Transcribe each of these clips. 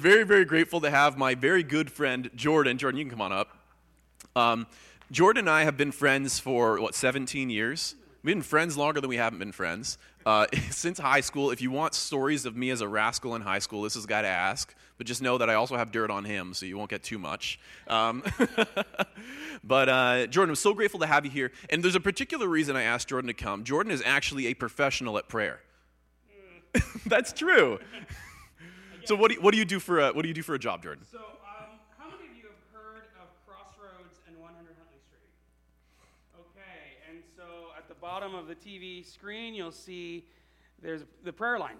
very, very grateful to have my very good friend Jordan. Jordan, you can come on up. Um, Jordan and I have been friends for, what, 17 years? We've been friends longer than we haven't been friends. Uh, since high school, if you want stories of me as a rascal in high school, this is guy to ask. But just know that I also have dirt on him, so you won't get too much. Um, but uh, Jordan, I'm so grateful to have you here. And there's a particular reason I asked Jordan to come. Jordan is actually a professional at prayer. That's true. So what do you, what do you do for a, what do you do for a job, Jordan? So, um, how many of you have heard of Crossroads and 100 Huntley Street? Okay, and so at the bottom of the TV screen, you'll see there's the prayer line.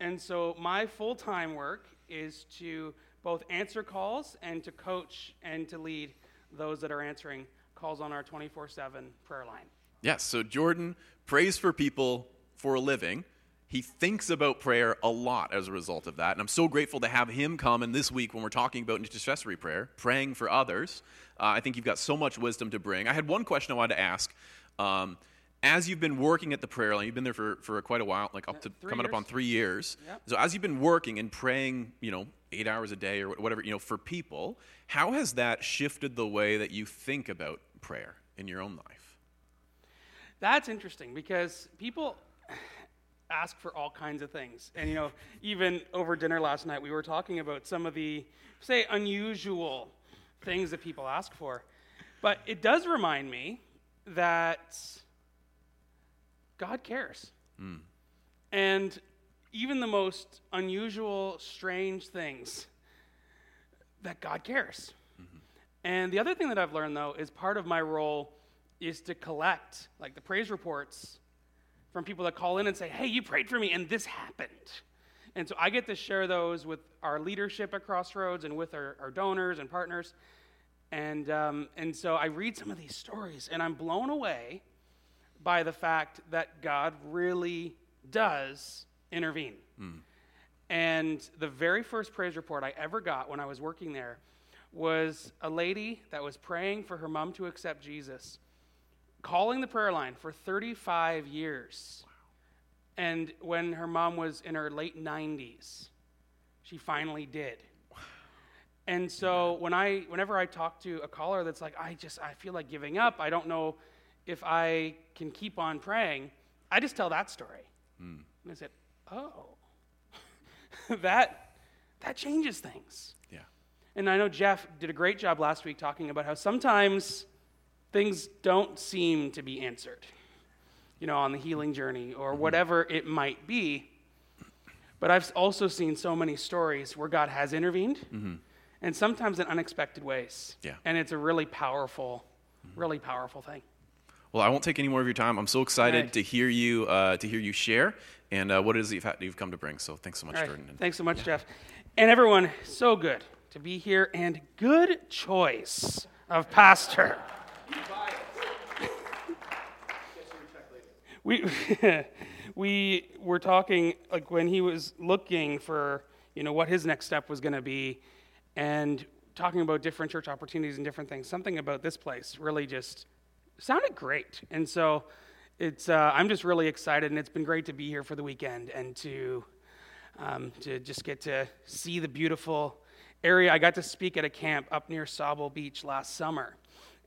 And so my full-time work is to both answer calls and to coach and to lead those that are answering calls on our 24/7 prayer line. Yes, so Jordan prays for people for a living. He thinks about prayer a lot as a result of that. And I'm so grateful to have him come in this week when we're talking about intercessory prayer, praying for others. Uh, I think you've got so much wisdom to bring. I had one question I wanted to ask. Um, as you've been working at the prayer line, you've been there for, for quite a while, like up to three coming up on three years. Yep. So as you've been working and praying, you know, eight hours a day or whatever, you know, for people, how has that shifted the way that you think about prayer in your own life? That's interesting because people ask for all kinds of things. And, you know, even over dinner last night, we were talking about some of the, say, unusual things that people ask for. But it does remind me that God cares. Hmm. And even the most unusual, strange things, that God cares. Mm-hmm. And the other thing that I've learned, though, is part of my role is to collect, like the praise reports from people that call in and say, hey, you prayed for me and this happened. And so I get to share those with our leadership at Crossroads and with our, our donors and partners. And, um, and so I read some of these stories and I'm blown away by the fact that God really does intervene. And the very first praise report I ever got when I was working there was a lady that was praying for her mom to accept Jesus, calling the prayer line for 35 years. And when her mom was in her late 90s, she finally did. And so when I, whenever I talk to a caller that's like, I just, I feel like giving up. I don't know if I can keep on praying. I just tell that story. Hmm. And I said, oh, that, that changes things. Yeah. And I know Jeff did a great job last week talking about how sometimes things don't seem to be answered, you know, on the healing journey or whatever it might be. But I've also seen so many stories where God has intervened, and sometimes in unexpected ways. Yeah. And it's a really powerful, really powerful thing. Well, I won't take any more of your time. I'm so excited Right. to hear you uh, to hear you share and uh, what it is that you've, had, you've come to bring. So thanks so much, right. Jordan. And- Thanks so much, Jeff. And everyone, so good to be here, and good choice of pastor. We we were talking like when he was looking for you know what his next step was going to be, and talking about different church opportunities and different things. Something about this place really just sounded great, and so it's uh, I'm just really excited, and it's been great to be here for the weekend and to um, to just get to see the beautiful area. I got to speak at a camp up near Sauble Beach last summer,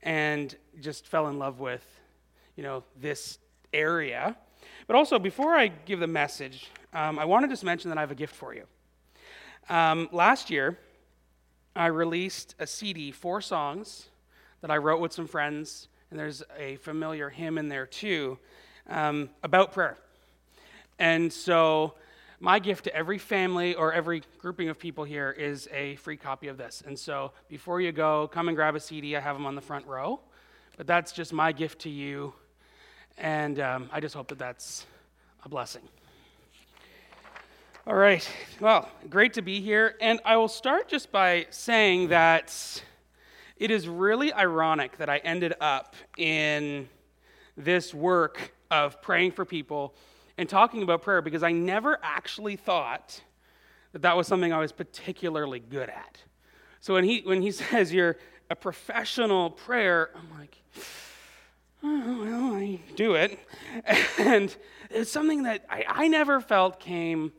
and just fell in love with you know this area. But also, before I give the message, um, I wanted to just mention that I have a gift for you. Um, last year, I released a CD, four songs that I wrote with some friends, and there's a familiar hymn in there too um, about prayer. And so, my gift to every family or every grouping of people here is a free copy of this. And so, before you go, come and grab a CD. I have them on the front row. But that's just my gift to you. And um, I just hope that that's a blessing. All right. Well, great to be here. And I will start just by saying that it is really ironic that I ended up in this work of praying for people and talking about prayer because I never actually thought that that was something I was particularly good at. So when he, when he says you're a professional prayer, I'm like, oh, well, I do it. And it's something that I, I never felt came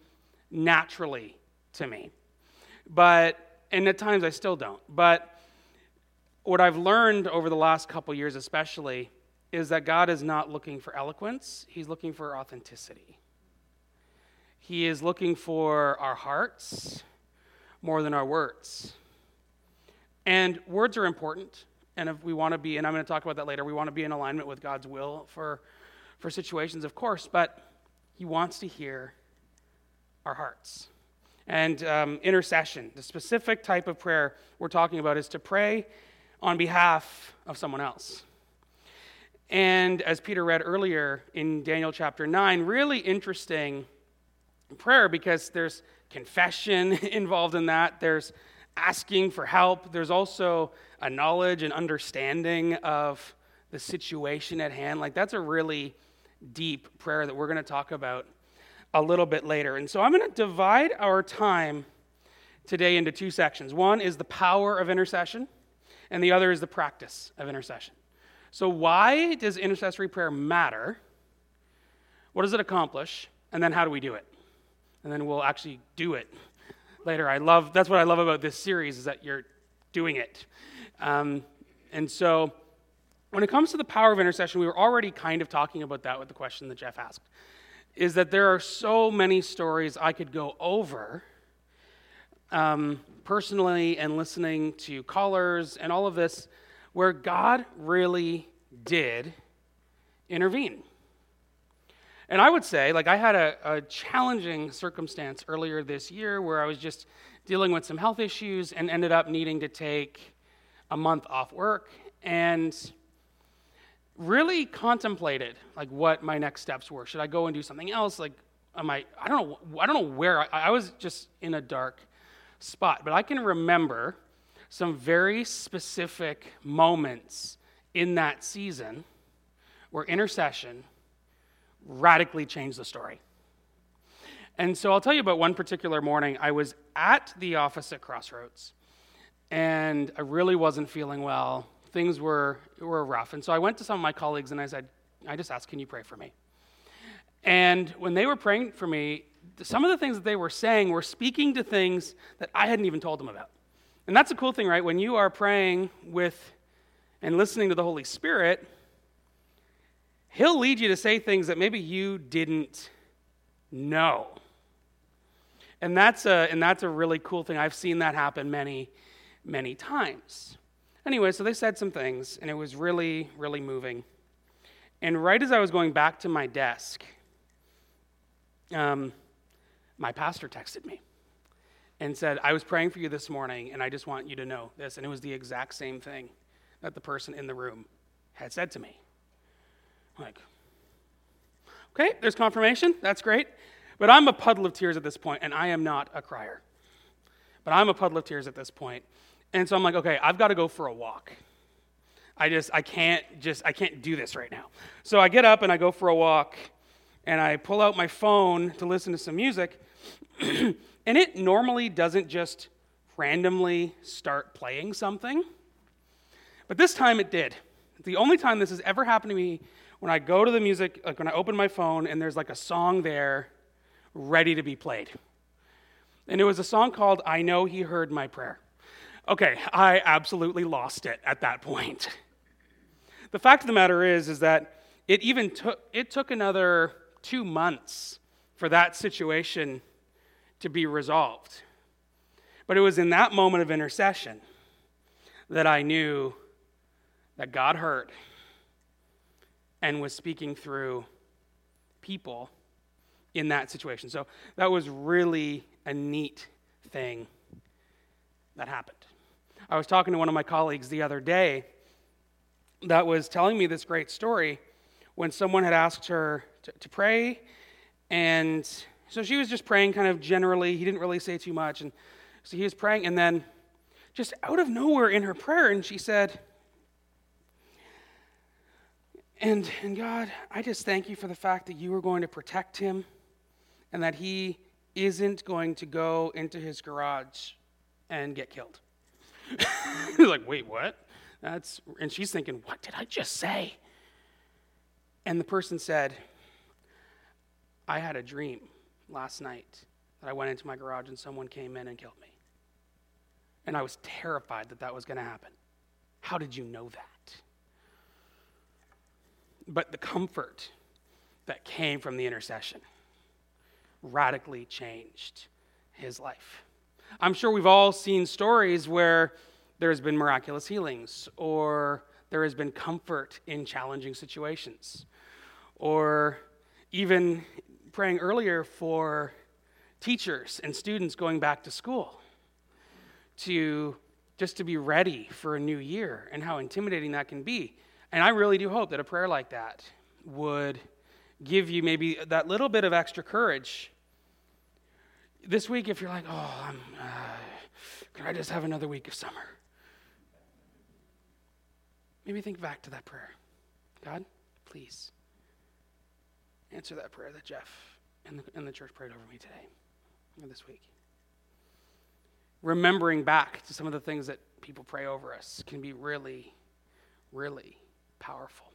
naturally to me. But, and at times I still don't. But what I've learned over the last couple years, especially, is that God is not looking for eloquence, He's looking for authenticity. He is looking for our hearts more than our words. And words are important. And if we want to be, and I'm going to talk about that later, we want to be in alignment with God's will for, for situations, of course, but He wants to hear our hearts. And um, intercession, the specific type of prayer we're talking about, is to pray on behalf of someone else. And as Peter read earlier in Daniel chapter 9, really interesting prayer because there's confession involved in that, there's asking for help, there's also a knowledge and understanding of the situation at hand. Like, that's a really deep prayer that we're going to talk about a little bit later. And so I'm going to divide our time today into two sections. One is the power of intercession, and the other is the practice of intercession. So, why does intercessory prayer matter? What does it accomplish? And then, how do we do it? And then we'll actually do it later. I love that's what I love about this series is that you're doing it. Um, and so, when it comes to the power of intercession, we were already kind of talking about that with the question that Jeff asked is that there are so many stories I could go over um, personally and listening to callers and all of this where God really did intervene. And I would say, like, I had a, a, challenging circumstance earlier this year where I was just dealing with some health issues and ended up needing to take a month off work. And really contemplated like what my next steps were. Should I go and do something else? Like, am I? I don't know. I don't know where. I, I was just in a dark spot, but I can remember some very specific moments in that season where intercession radically changed the story. And so I'll tell you about one particular morning. I was at the office at Crossroads, and I really wasn't feeling well things were, were rough. And so I went to some of my colleagues and I said, I just asked, can you pray for me? And when they were praying for me, some of the things that they were saying were speaking to things that I hadn't even told them about. And that's a cool thing, right? When you are praying with and listening to the Holy Spirit, He'll lead you to say things that maybe you didn't know. And that's a, and that's a really cool thing. I've seen that happen many, many times. Anyway, so they said some things, and it was really, really moving. And right as I was going back to my desk, um, my pastor texted me and said, I was praying for you this morning, and I just want you to know this. And it was the exact same thing that the person in the room had said to me. I'm like, okay, there's confirmation. That's great. But I'm a puddle of tears at this point, and I am not a crier. But I'm a puddle of tears at this point. And so I'm like, okay, I've got to go for a walk. I just, I can't just, I can't do this right now. So I get up and I go for a walk and I pull out my phone to listen to some music. and it normally doesn't just randomly start playing something. But this time it did. The only time this has ever happened to me when I go to the music, like when I open my phone and there's like a song there ready to be played. And it was a song called I Know He Heard My Prayer. Okay, I absolutely lost it at that point. The fact of the matter is, is that it even took it took another two months for that situation to be resolved. But it was in that moment of intercession that I knew that God heard and was speaking through people in that situation. So that was really a neat thing that happened. I was talking to one of my colleagues the other day that was telling me this great story when someone had asked her to, to pray. And so she was just praying kind of generally. He didn't really say too much. And so he was praying. And then just out of nowhere in her prayer, and she said, and, and God, I just thank you for the fact that you are going to protect him and that he isn't going to go into his garage and get killed. He's like, wait, what? That's, and she's thinking, what did I just say? And the person said, I had a dream last night that I went into my garage and someone came in and killed me. and I was terrified that that was going to happen. How did you know that? But the comfort that came from the intercession radically changed his life. I'm sure we've all seen stories where there's been miraculous healings, or there has been comfort in challenging situations, or even praying earlier for teachers and students going back to school to just to be ready for a new year and how intimidating that can be. And I really do hope that a prayer like that would give you maybe that little bit of extra courage. This week, if you're like, oh, I'm, uh, can I just have another week of summer? Maybe think back to that prayer. God, please answer that prayer that Jeff and the, and the church prayed over me today or this week. Remembering back to some of the things that people pray over us can be really, really powerful.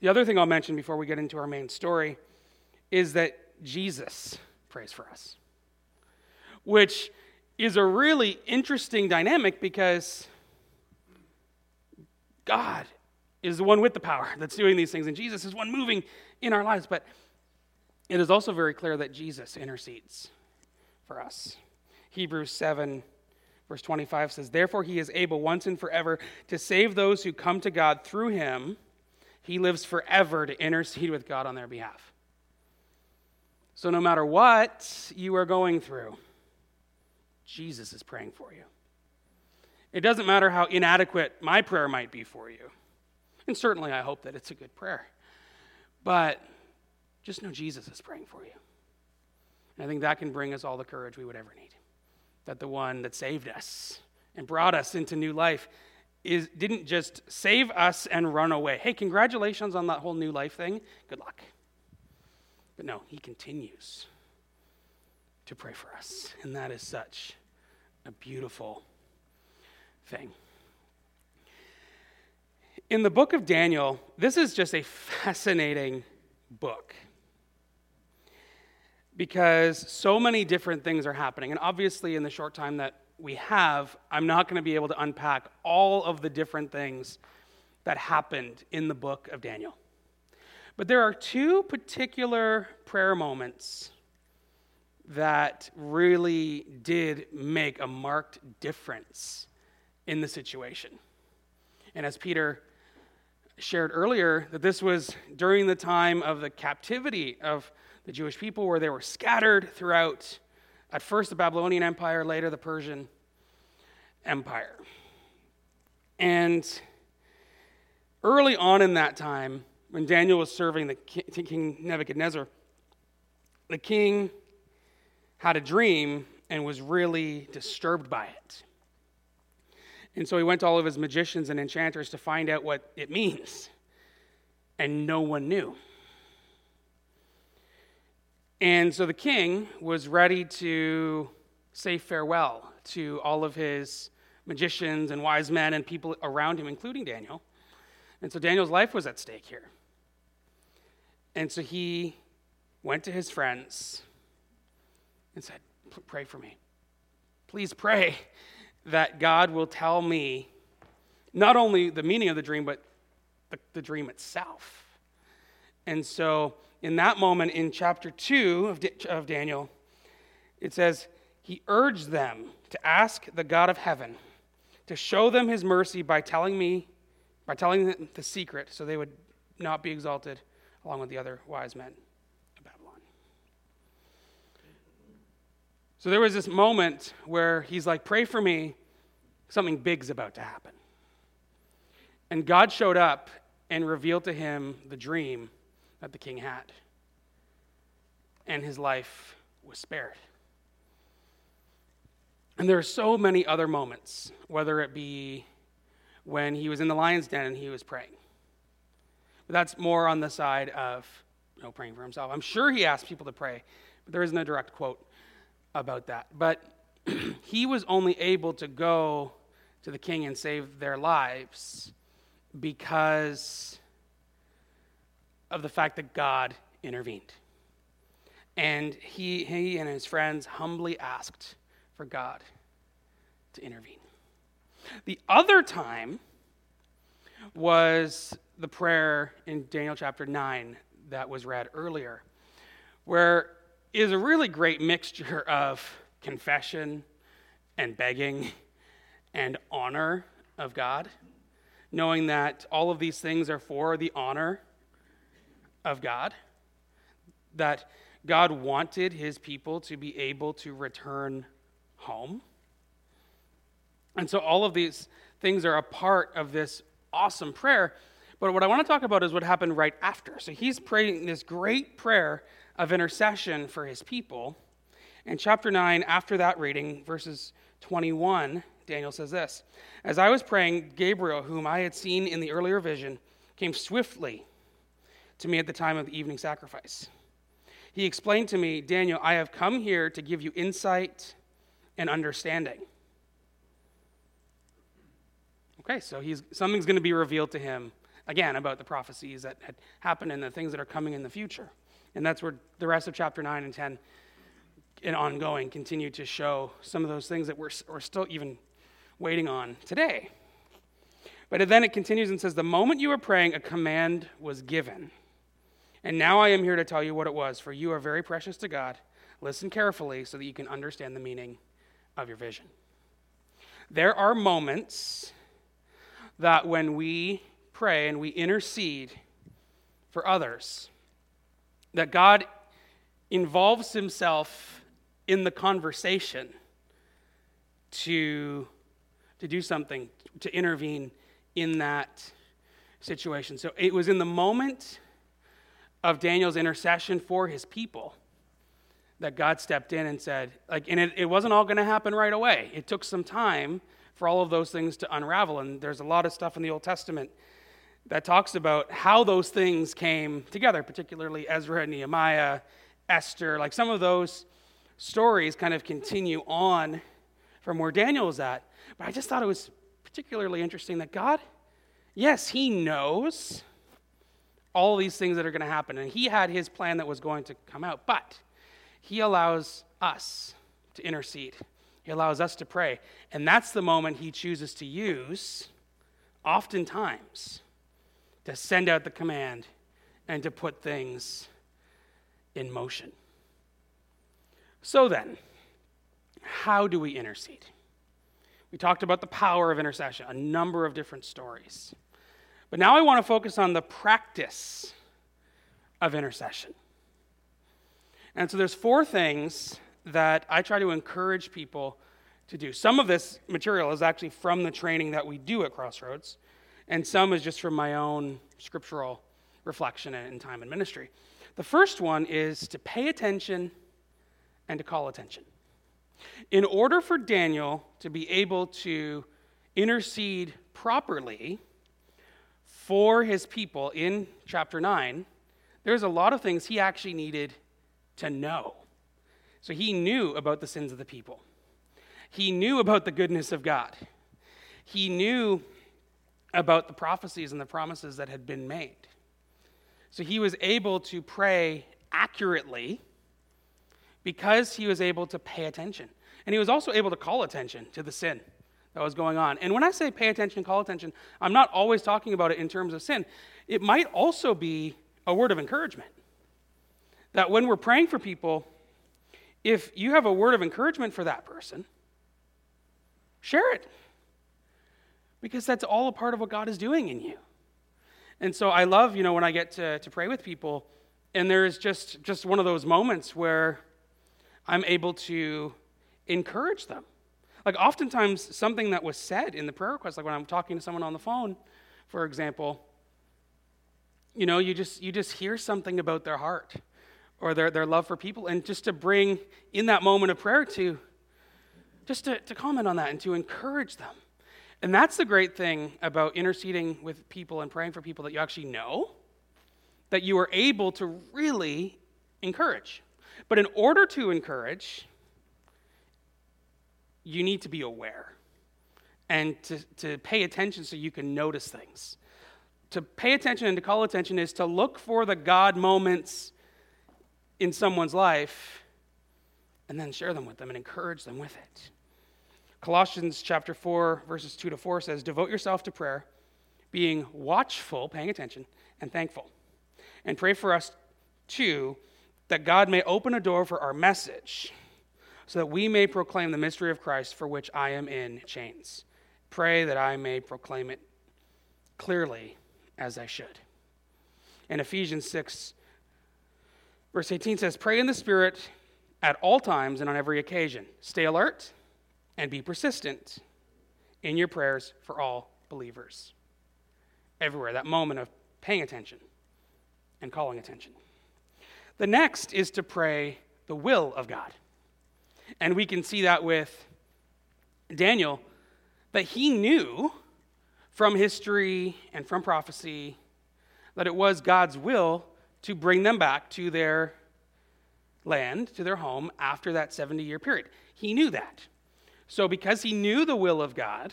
The other thing I'll mention before we get into our main story is that Jesus prays for us, which is a really interesting dynamic because God is the one with the power that's doing these things, and Jesus is one moving in our lives. But it is also very clear that Jesus intercedes for us. Hebrews 7, verse 25 says, Therefore, he is able once and forever to save those who come to God through him. He lives forever to intercede with God on their behalf. So, no matter what you are going through, Jesus is praying for you. It doesn't matter how inadequate my prayer might be for you. And certainly, I hope that it's a good prayer. But just know Jesus is praying for you. And I think that can bring us all the courage we would ever need. That the one that saved us and brought us into new life is, didn't just save us and run away. Hey, congratulations on that whole new life thing. Good luck. But no, he continues to pray for us. And that is such a beautiful thing. In the book of Daniel, this is just a fascinating book because so many different things are happening. And obviously, in the short time that we have, I'm not going to be able to unpack all of the different things that happened in the book of Daniel. But there are two particular prayer moments that really did make a marked difference in the situation. And as Peter shared earlier, that this was during the time of the captivity of the Jewish people, where they were scattered throughout, at first, the Babylonian Empire, later, the Persian Empire. And early on in that time, when Daniel was serving the king Nebuchadnezzar, the king had a dream and was really disturbed by it. And so he went to all of his magicians and enchanters to find out what it means. And no one knew. And so the king was ready to say farewell to all of his magicians and wise men and people around him, including Daniel. And so Daniel's life was at stake here. And so he went to his friends and said, Pray for me. Please pray that God will tell me not only the meaning of the dream, but the, the dream itself. And so in that moment in chapter 2 of, of Daniel, it says, He urged them to ask the God of heaven to show them his mercy by telling me, by telling them the secret, so they would not be exalted along with the other wise men of Babylon. So there was this moment where he's like, Pray for me, something big's about to happen. And God showed up and revealed to him the dream that the king had. And his life was spared. And there are so many other moments, whether it be when he was in the lion's den and he was praying. But that's more on the side of you know, praying for himself. I'm sure he asked people to pray, but there isn't a direct quote about that. But he was only able to go to the king and save their lives because of the fact that God intervened. And he, he and his friends humbly asked for God to intervene. The other time was the prayer in Daniel chapter 9 that was read earlier, where is a really great mixture of confession and begging and honor of God, knowing that all of these things are for the honor of God, that God wanted his people to be able to return home. And so all of these things are a part of this awesome prayer. But what I want to talk about is what happened right after. So he's praying this great prayer of intercession for his people. In chapter 9, after that reading, verses 21, Daniel says this As I was praying, Gabriel, whom I had seen in the earlier vision, came swiftly to me at the time of the evening sacrifice. He explained to me, Daniel, I have come here to give you insight and understanding. Okay, so he's, something's going to be revealed to him again about the prophecies that had happened and the things that are coming in the future. And that's where the rest of chapter 9 and 10 and ongoing continue to show some of those things that we're, we're still even waiting on today. But then it continues and says, The moment you were praying, a command was given. And now I am here to tell you what it was, for you are very precious to God. Listen carefully so that you can understand the meaning of your vision. There are moments that when we pray and we intercede for others, that God involves himself in the conversation to, to do something, to intervene in that situation. So it was in the moment of Daniel's intercession for his people that God stepped in and said, like, and it, it wasn't all going to happen right away. It took some time for all of those things to unravel. And there's a lot of stuff in the Old Testament that talks about how those things came together, particularly Ezra, Nehemiah, Esther. Like some of those stories kind of continue on from where Daniel was at. But I just thought it was particularly interesting that God, yes, He knows all these things that are going to happen, and He had His plan that was going to come out, but He allows us to intercede. He allows us to pray. And that's the moment He chooses to use, oftentimes, to send out the command and to put things in motion. So then, how do we intercede? We talked about the power of intercession, a number of different stories. But now I want to focus on the practice of intercession. And so there's four things that I try to encourage people to do. Some of this material is actually from the training that we do at Crossroads and some is just from my own scriptural reflection and time in ministry. The first one is to pay attention and to call attention. In order for Daniel to be able to intercede properly for his people in chapter 9, there's a lot of things he actually needed to know. So he knew about the sins of the people, he knew about the goodness of God, he knew about the prophecies and the promises that had been made. So he was able to pray accurately because he was able to pay attention. And he was also able to call attention to the sin that was going on. And when I say pay attention, call attention, I'm not always talking about it in terms of sin. It might also be a word of encouragement. That when we're praying for people, if you have a word of encouragement for that person, share it because that's all a part of what God is doing in you. And so I love, you know, when I get to, to pray with people, and there's just, just one of those moments where I'm able to encourage them. Like oftentimes something that was said in the prayer request, like when I'm talking to someone on the phone, for example, you know, you just you just hear something about their heart or their, their love for people, and just to bring in that moment of prayer to just to, to comment on that and to encourage them. And that's the great thing about interceding with people and praying for people that you actually know, that you are able to really encourage. But in order to encourage, you need to be aware and to, to pay attention so you can notice things. To pay attention and to call attention is to look for the God moments in someone's life and then share them with them and encourage them with it. Colossians chapter 4, verses 2 to 4 says, Devote yourself to prayer, being watchful, paying attention, and thankful. And pray for us, too, that God may open a door for our message, so that we may proclaim the mystery of Christ for which I am in chains. Pray that I may proclaim it clearly as I should. And Ephesians 6, verse 18 says, Pray in the Spirit at all times and on every occasion. Stay alert and be persistent in your prayers for all believers. Everywhere, that moment of paying attention and calling attention. The next is to pray the will of God. And we can see that with Daniel, that he knew from history and from prophecy that it was God's will to bring them back to their land, to their home, after that 70 year period. He knew that. So, because he knew the will of God,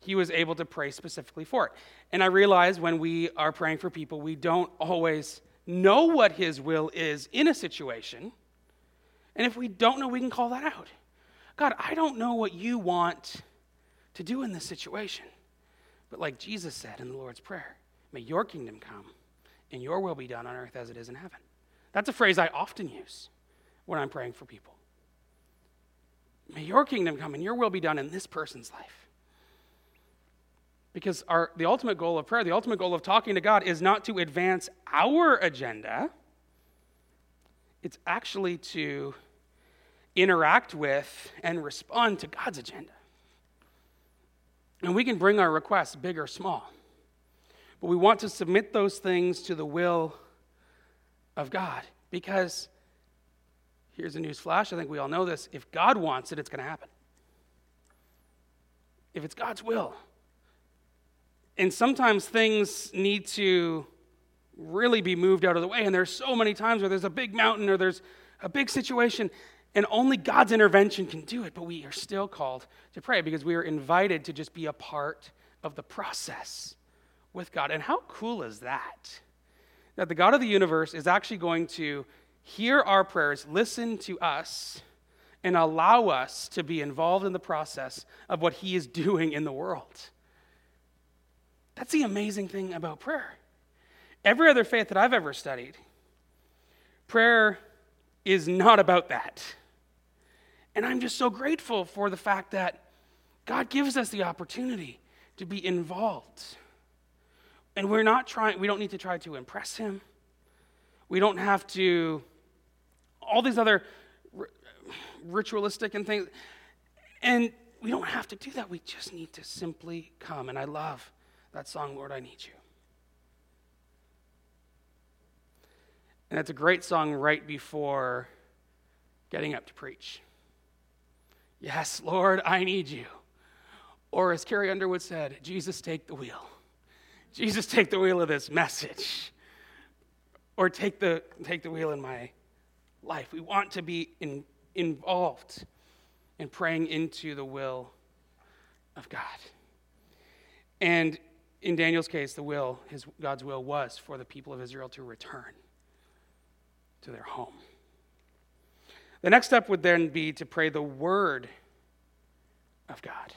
he was able to pray specifically for it. And I realize when we are praying for people, we don't always know what his will is in a situation. And if we don't know, we can call that out. God, I don't know what you want to do in this situation. But like Jesus said in the Lord's Prayer, may your kingdom come and your will be done on earth as it is in heaven. That's a phrase I often use when I'm praying for people. May your kingdom come and your will be done in this person's life. Because our, the ultimate goal of prayer, the ultimate goal of talking to God is not to advance our agenda, it's actually to interact with and respond to God's agenda. And we can bring our requests, big or small. But we want to submit those things to the will of God because Here's a news flash. I think we all know this. If God wants it, it's going to happen. If it's God's will. And sometimes things need to really be moved out of the way. And there's so many times where there's a big mountain or there's a big situation, and only God's intervention can do it. But we are still called to pray because we are invited to just be a part of the process with God. And how cool is that? That the God of the universe is actually going to hear our prayers, listen to us, and allow us to be involved in the process of what He is doing in the world. That's the amazing thing about prayer. Every other faith that I've ever studied, prayer is not about that. And I'm just so grateful for the fact that God gives us the opportunity to be involved. And we're not trying, we don't need to try to impress Him. We don't have to all these other ritualistic and things. And we don't have to do that. We just need to simply come. And I love that song, Lord, I Need You. And it's a great song right before getting up to preach. Yes, Lord, I need you. Or as Carrie Underwood said, Jesus, take the wheel. Jesus, take the wheel of this message. Or take the, take the wheel in my life. We want to be in, involved in praying into the will of God. And in Daniel's case, the will, his, God's will was for the people of Israel to return to their home. The next step would then be to pray the word of God.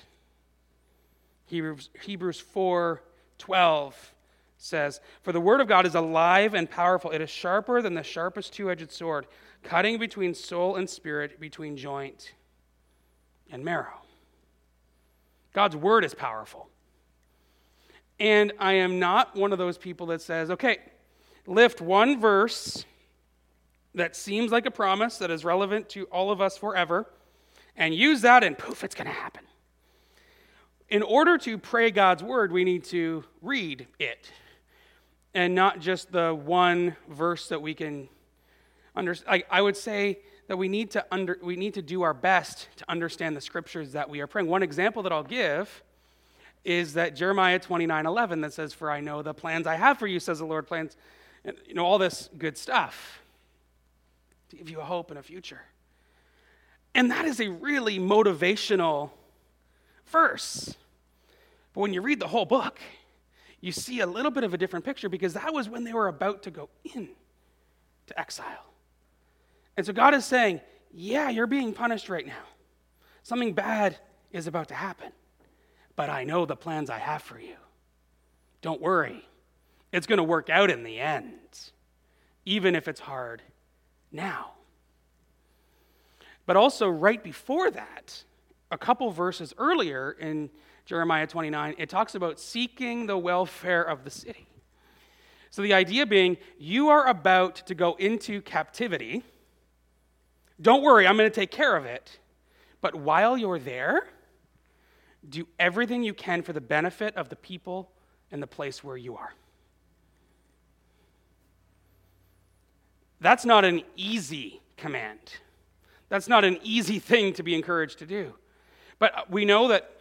Hebrews, Hebrews 4 12 says, For the word of God is alive and powerful. It is sharper than the sharpest two edged sword, cutting between soul and spirit, between joint and marrow. God's word is powerful. And I am not one of those people that says, okay, lift one verse that seems like a promise that is relevant to all of us forever and use that, and poof, it's going to happen. In order to pray God's word, we need to read it and not just the one verse that we can under, I, I would say that we need, to under, we need to do our best to understand the scriptures that we are praying. One example that I'll give is that Jeremiah 29 11 that says, For I know the plans I have for you, says the Lord, plans, and, you know, all this good stuff to give you a hope and a future. And that is a really motivational verse. But when you read the whole book, you see a little bit of a different picture because that was when they were about to go in to exile. And so God is saying, Yeah, you're being punished right now. Something bad is about to happen, but I know the plans I have for you. Don't worry, it's going to work out in the end, even if it's hard now. But also, right before that, a couple verses earlier in Jeremiah 29, it talks about seeking the welfare of the city. So the idea being, you are about to go into captivity. Don't worry, I'm going to take care of it. But while you're there, do everything you can for the benefit of the people and the place where you are. That's not an easy command. That's not an easy thing to be encouraged to do. But we know that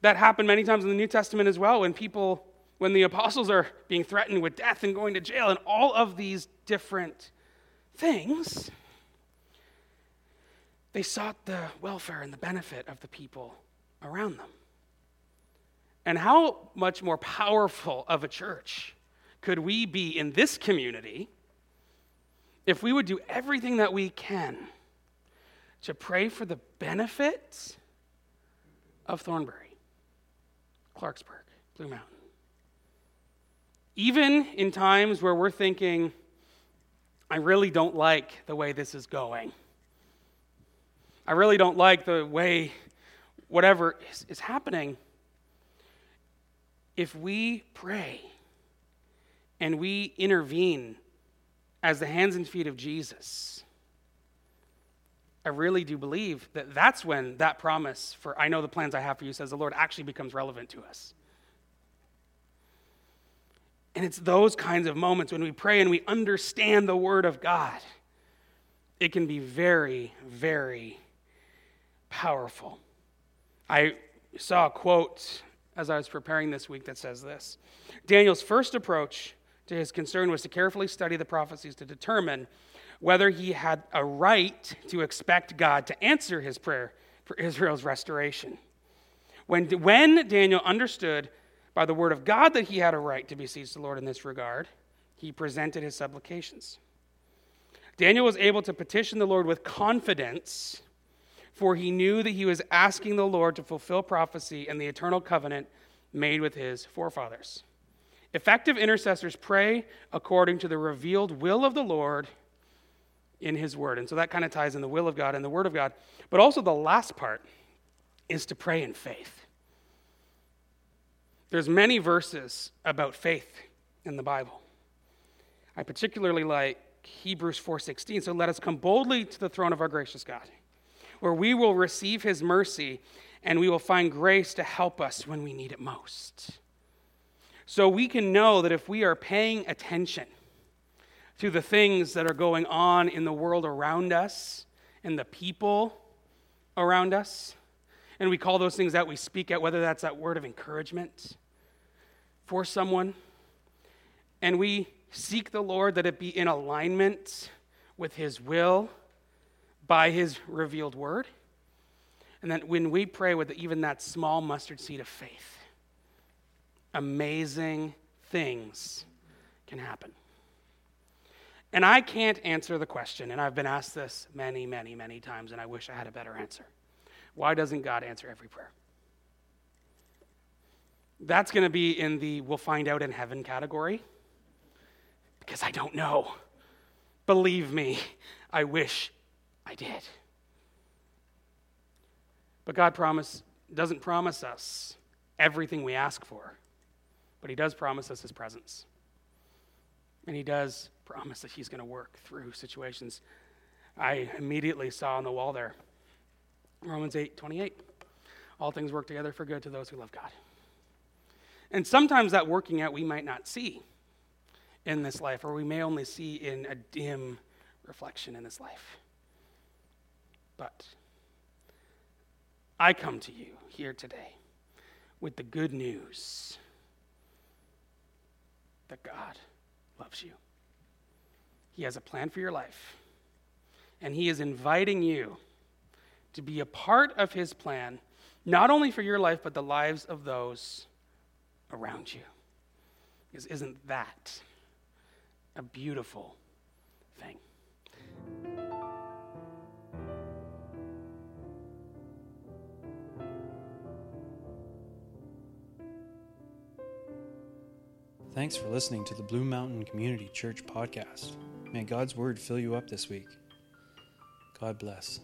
that happened many times in the New Testament as well when people, when the apostles are being threatened with death and going to jail and all of these different things, they sought the welfare and the benefit of the people around them. And how much more powerful of a church could we be in this community if we would do everything that we can to pray for the benefits of Thornbury, Clarksburg, Blue Mountain? Even in times where we're thinking, I really don't like the way this is going. I really don't like the way whatever is, is happening. If we pray and we intervene as the hands and feet of Jesus, I really do believe that that's when that promise for I know the plans I have for you, says the Lord, actually becomes relevant to us. And it's those kinds of moments when we pray and we understand the Word of God. It can be very, very powerful. I saw a quote as I was preparing this week that says this Daniel's first approach to his concern was to carefully study the prophecies to determine whether he had a right to expect God to answer his prayer for Israel's restoration. When, when Daniel understood by the word of God that he had a right to beseech the Lord in this regard, he presented his supplications. Daniel was able to petition the Lord with confidence for he knew that he was asking the Lord to fulfill prophecy and the eternal covenant made with his forefathers. Effective intercessors pray according to the revealed will of the Lord in his word. And so that kind of ties in the will of God and the word of God. But also the last part is to pray in faith. There's many verses about faith in the Bible. I particularly like Hebrews 4:16. So let us come boldly to the throne of our gracious God where we will receive his mercy and we will find grace to help us when we need it most. So we can know that if we are paying attention to the things that are going on in the world around us and the people around us, and we call those things out, we speak out, whether that's that word of encouragement for someone, and we seek the Lord that it be in alignment with his will by his revealed word. And then when we pray with even that small mustard seed of faith, amazing things can happen. And I can't answer the question, and I've been asked this many, many, many times, and I wish I had a better answer. Why doesn't God answer every prayer? That's going to be in the we'll find out in heaven category because I don't know. Believe me, I wish I did. But God promise, doesn't promise us everything we ask for, but He does promise us His presence. And He does promise that He's going to work through situations. I immediately saw on the wall there Romans 8 28. All things work together for good to those who love God. And sometimes that working out we might not see in this life, or we may only see in a dim reflection in this life. But I come to you here today with the good news that God loves you. He has a plan for your life, and He is inviting you to be a part of His plan, not only for your life, but the lives of those around you. Isn't that a beautiful Thanks for listening to the Blue Mountain Community Church podcast. May God's word fill you up this week. God bless.